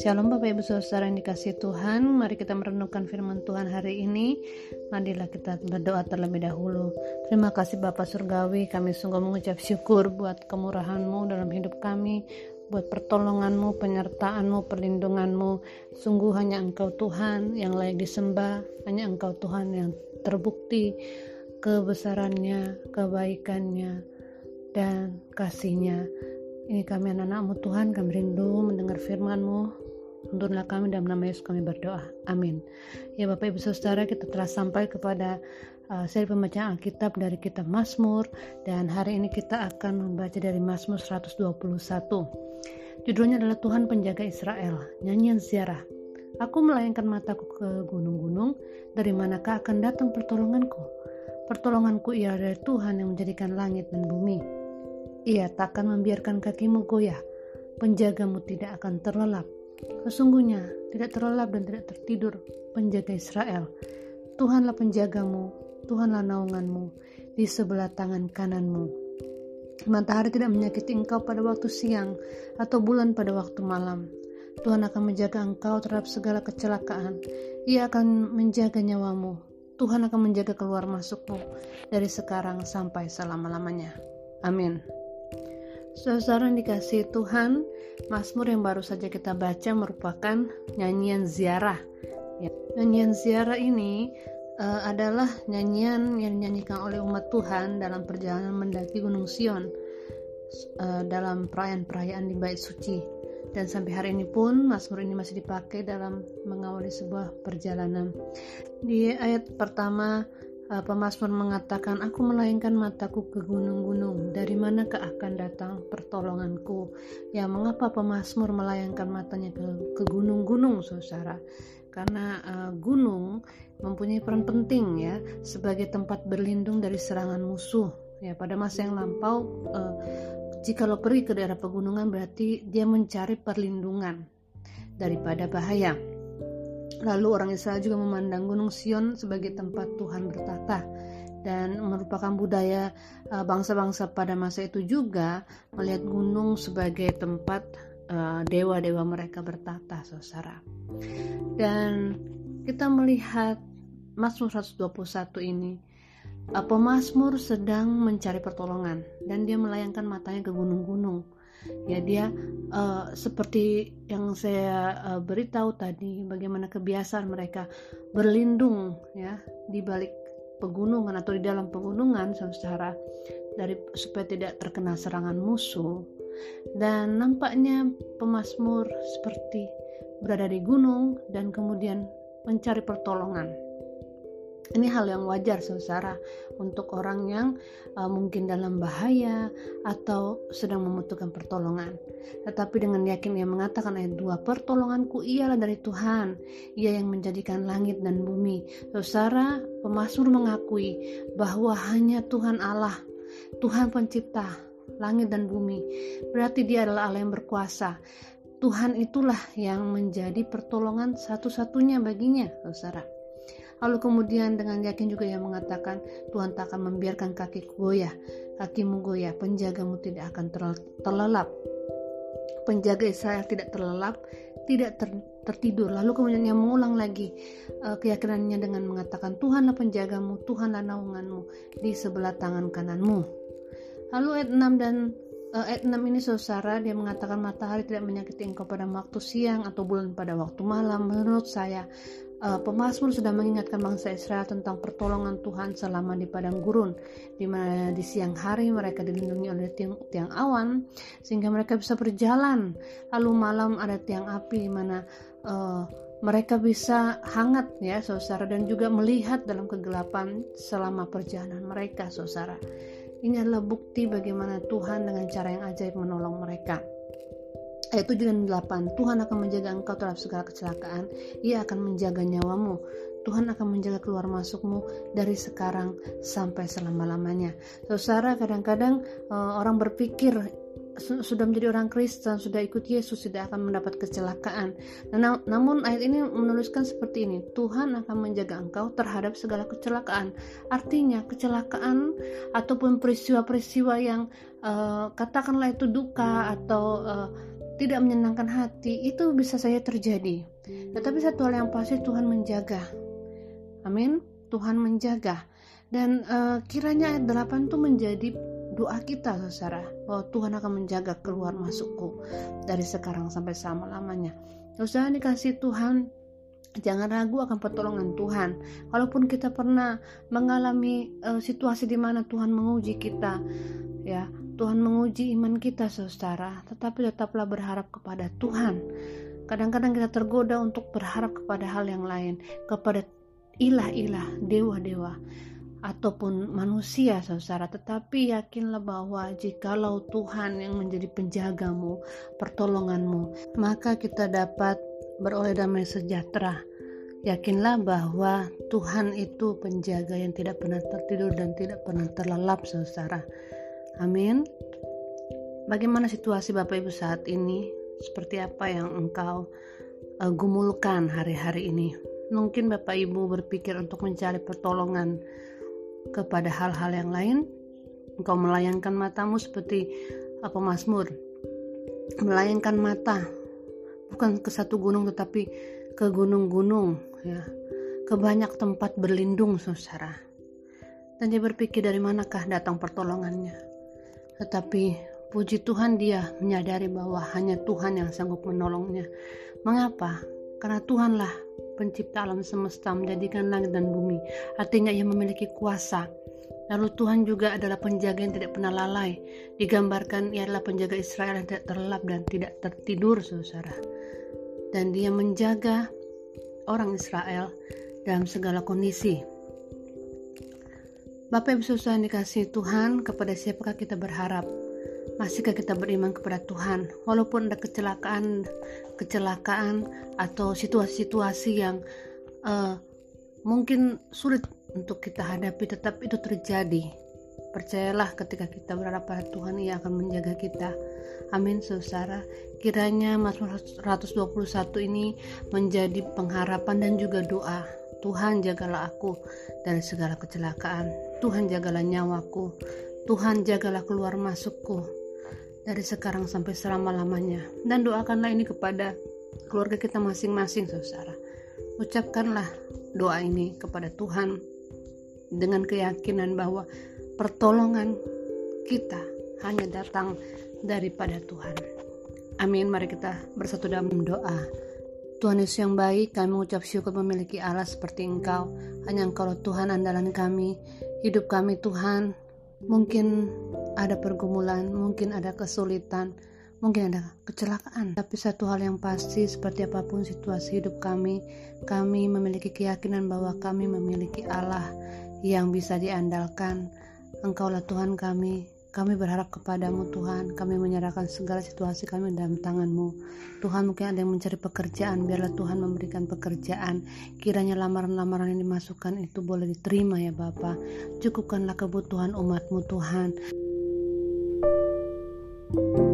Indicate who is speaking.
Speaker 1: Shalom Bapak Ibu Saudara yang dikasih Tuhan. Mari kita merenungkan firman Tuhan hari ini. Marilah kita berdoa terlebih dahulu. Terima kasih Bapak Surgawi. Kami sungguh mengucap syukur buat kemurahan-Mu dalam hidup kami Buat pertolongan-Mu, penyertaan-Mu, perlindungan-Mu. Sungguh hanya Engkau Tuhan yang layak disembah Hanya Engkau Tuhan yang terbukti kebesarannya, kebaikannya, dan kasihnya. Ini kami anak-anakmu Tuhan, kami rindu mendengar firman-Mu, Unturlah kami dalam nama Yesus kami berdoa. Amin. Ya Bapak Ibu Saudara kita telah sampai kepada uh, seri pembacaan Alkitab dari kitab Mazmur dan hari ini kita akan membaca dari Mazmur 121. Judulnya adalah Tuhan Penjaga Israel, nyanyian ziarah. Aku melayangkan mataku ke gunung-gunung, dari manakah akan datang pertolonganku? Pertolonganku ia dari Tuhan yang menjadikan langit dan bumi. Ia takkan membiarkan kakimu goyah, penjagamu tidak akan terlelap. Sesungguhnya tidak terlelap dan tidak tertidur penjaga Israel. Tuhanlah penjagamu, Tuhanlah naunganmu di sebelah tangan kananmu. Matahari tidak menyakiti engkau pada waktu siang atau bulan pada waktu malam. Tuhan akan menjaga engkau terhadap segala kecelakaan. Ia akan menjaga nyawamu. Tuhan akan menjaga keluar masukmu dari sekarang sampai selama-lamanya. Amin. Saudara dikasih Tuhan, Mazmur yang baru saja kita baca merupakan nyanyian ziarah. Ya, nyanyian ziarah ini uh, adalah nyanyian yang dinyanyikan oleh umat Tuhan dalam perjalanan mendaki Gunung Sion uh, dalam perayaan-perayaan di Bait Suci. Dan sampai hari ini pun Mazmur ini masih dipakai dalam mengawali sebuah perjalanan. Di ayat pertama pemazmur mengatakan, Aku melayangkan mataku ke gunung-gunung, dari manakah akan datang pertolonganku? Ya, mengapa pemazmur melayangkan matanya ke, ke gunung-gunung, saudara? Karena uh, gunung mempunyai peran penting ya sebagai tempat berlindung dari serangan musuh. Ya, pada masa yang lampau, uh, jika lo pergi ke daerah pegunungan berarti dia mencari perlindungan daripada bahaya. Lalu orang Israel juga memandang Gunung Sion sebagai tempat Tuhan bertata dan merupakan budaya uh, bangsa-bangsa pada masa itu juga melihat gunung sebagai tempat uh, dewa-dewa mereka bertata, saudara. Dan kita melihat Mazmur 121 ini uh, pemazmur sedang mencari pertolongan dan dia melayangkan matanya ke gunung-gunung ya dia uh, seperti yang saya uh, beritahu tadi bagaimana kebiasaan mereka berlindung ya di balik pegunungan atau di dalam pegunungan secara dari supaya tidak terkena serangan musuh. Dan nampaknya pemazmur seperti berada di gunung dan kemudian mencari pertolongan ini hal yang wajar saudara untuk orang yang uh, mungkin dalam bahaya atau sedang membutuhkan pertolongan. Tetapi dengan yakin ia mengatakan ayat 2, pertolonganku ialah dari Tuhan, ia yang menjadikan langit dan bumi. Saudara, pemasmur mengakui bahwa hanya Tuhan Allah, Tuhan pencipta langit dan bumi. Berarti dia adalah Allah yang berkuasa. Tuhan itulah yang menjadi pertolongan satu-satunya baginya, saudara. Lalu kemudian dengan yakin juga ia mengatakan, Tuhan tak akan membiarkan kaki goyah, kakimu goyah, penjagamu tidak akan terlelap. Penjaga Israel tidak terlelap, tidak ter, tertidur. Lalu kemudian ia mengulang lagi uh, keyakinannya dengan mengatakan, Tuhanlah penjagamu, Tuhanlah naunganmu di sebelah tangan kananmu. Lalu ayat 6 dan uh, ayat 6 ini saudara dia mengatakan matahari tidak menyakiti engkau pada waktu siang atau bulan pada waktu malam menurut saya uh, pemazmur sudah mengingatkan bangsa Israel tentang pertolongan Tuhan selama di padang gurun, di mana di siang hari mereka dilindungi oleh tiang, tiang awan sehingga mereka bisa berjalan. Lalu malam ada tiang api di mana uh, mereka bisa hangat ya saudara dan juga melihat dalam kegelapan selama perjalanan mereka saudara. Ini adalah bukti bagaimana Tuhan dengan cara yang ajaib menolong mereka ayat 7 dan 8 Tuhan akan menjaga engkau terhadap segala kecelakaan ia akan menjaga nyawamu Tuhan akan menjaga keluar masukmu dari sekarang sampai selama-lamanya. Saudara, kadang-kadang uh, orang berpikir sudah menjadi orang Kristen, sudah ikut Yesus, tidak akan mendapat kecelakaan. Nah, namun ayat ini menuliskan seperti ini, Tuhan akan menjaga engkau terhadap segala kecelakaan. Artinya kecelakaan ataupun peristiwa-peristiwa yang uh, katakanlah itu duka atau uh, tidak menyenangkan hati, itu bisa saja terjadi. Tetapi satu hal yang pasti Tuhan menjaga. Amin. Tuhan menjaga. Dan uh, kiranya ayat 8 itu menjadi doa kita saudara bahwa Tuhan akan menjaga keluar masukku dari sekarang sampai selama-lamanya saudara dikasih Tuhan jangan ragu akan pertolongan Tuhan walaupun kita pernah mengalami uh, situasi di mana Tuhan menguji kita ya Tuhan menguji iman kita saudara. Tetapi tetaplah berharap kepada Tuhan. Kadang-kadang kita tergoda untuk berharap kepada hal yang lain kepada ilah-ilah dewa-dewa ataupun manusia saudara. Tetapi yakinlah bahwa jikalau Tuhan yang menjadi penjagamu pertolonganmu maka kita dapat beroleh damai sejahtera. Yakinlah bahwa Tuhan itu penjaga yang tidak pernah tertidur dan tidak pernah terlelap saudara amin. Bagaimana situasi Bapak Ibu saat ini? Seperti apa yang engkau uh, gumulkan hari-hari ini? Mungkin Bapak Ibu berpikir untuk mencari pertolongan kepada hal-hal yang lain? Engkau melayangkan matamu seperti apa Mazmur melayangkan mata. Bukan ke satu gunung tetapi ke gunung-gunung ya. Ke banyak tempat berlindung saudara. Dan dia berpikir dari manakah datang pertolongannya tetapi puji Tuhan dia menyadari bahwa hanya Tuhan yang sanggup menolongnya mengapa karena Tuhanlah pencipta alam semesta menjadikan langit dan bumi. Artinya ia memiliki kuasa. Lalu Tuhan juga adalah penjaga yang tidak pernah lalai. Digambarkan ia adalah penjaga Israel yang tidak terlelap dan tidak tertidur, saudara. Dan dia menjaga orang Israel dalam segala kondisi. Bapak Ibu Saudara dikasih Tuhan, kepada siapakah kita berharap? Masihkah kita beriman kepada Tuhan? Walaupun ada kecelakaan kecelakaan atau situasi-situasi yang uh, mungkin sulit untuk kita hadapi tetap itu terjadi. Percayalah ketika kita berharap pada Tuhan ia akan menjaga kita. Amin saudara. Kiranya Mazmur 121 ini menjadi pengharapan dan juga doa Tuhan jagalah aku dari segala kecelakaan. Tuhan jagalah nyawaku. Tuhan jagalah keluar masukku dari sekarang sampai selama-lamanya. Dan doakanlah ini kepada keluarga kita masing-masing saudara. Ucapkanlah doa ini kepada Tuhan dengan keyakinan bahwa pertolongan kita hanya datang daripada Tuhan. Amin. Mari kita bersatu dalam doa Tuhan Yesus yang baik, kami mengucap syukur memiliki Allah seperti Engkau. Hanya Engkau Tuhan andalan kami. Hidup kami Tuhan Mungkin ada pergumulan, mungkin ada kesulitan, mungkin ada kecelakaan. Tapi satu hal yang pasti, seperti apa pun situasi hidup kami, kami memiliki keyakinan bahwa kami memiliki Allah yang bisa diandalkan. Engkaulah Tuhan kami, kami berharap kepadamu Tuhan, kami menyerahkan segala situasi kami dalam tanganmu. Tuhan mungkin ada yang mencari pekerjaan, biarlah Tuhan memberikan pekerjaan. Kiranya lamaran-lamaran yang dimasukkan itu boleh diterima ya Bapa. Cukupkanlah kebutuhan umatmu Tuhan. thank you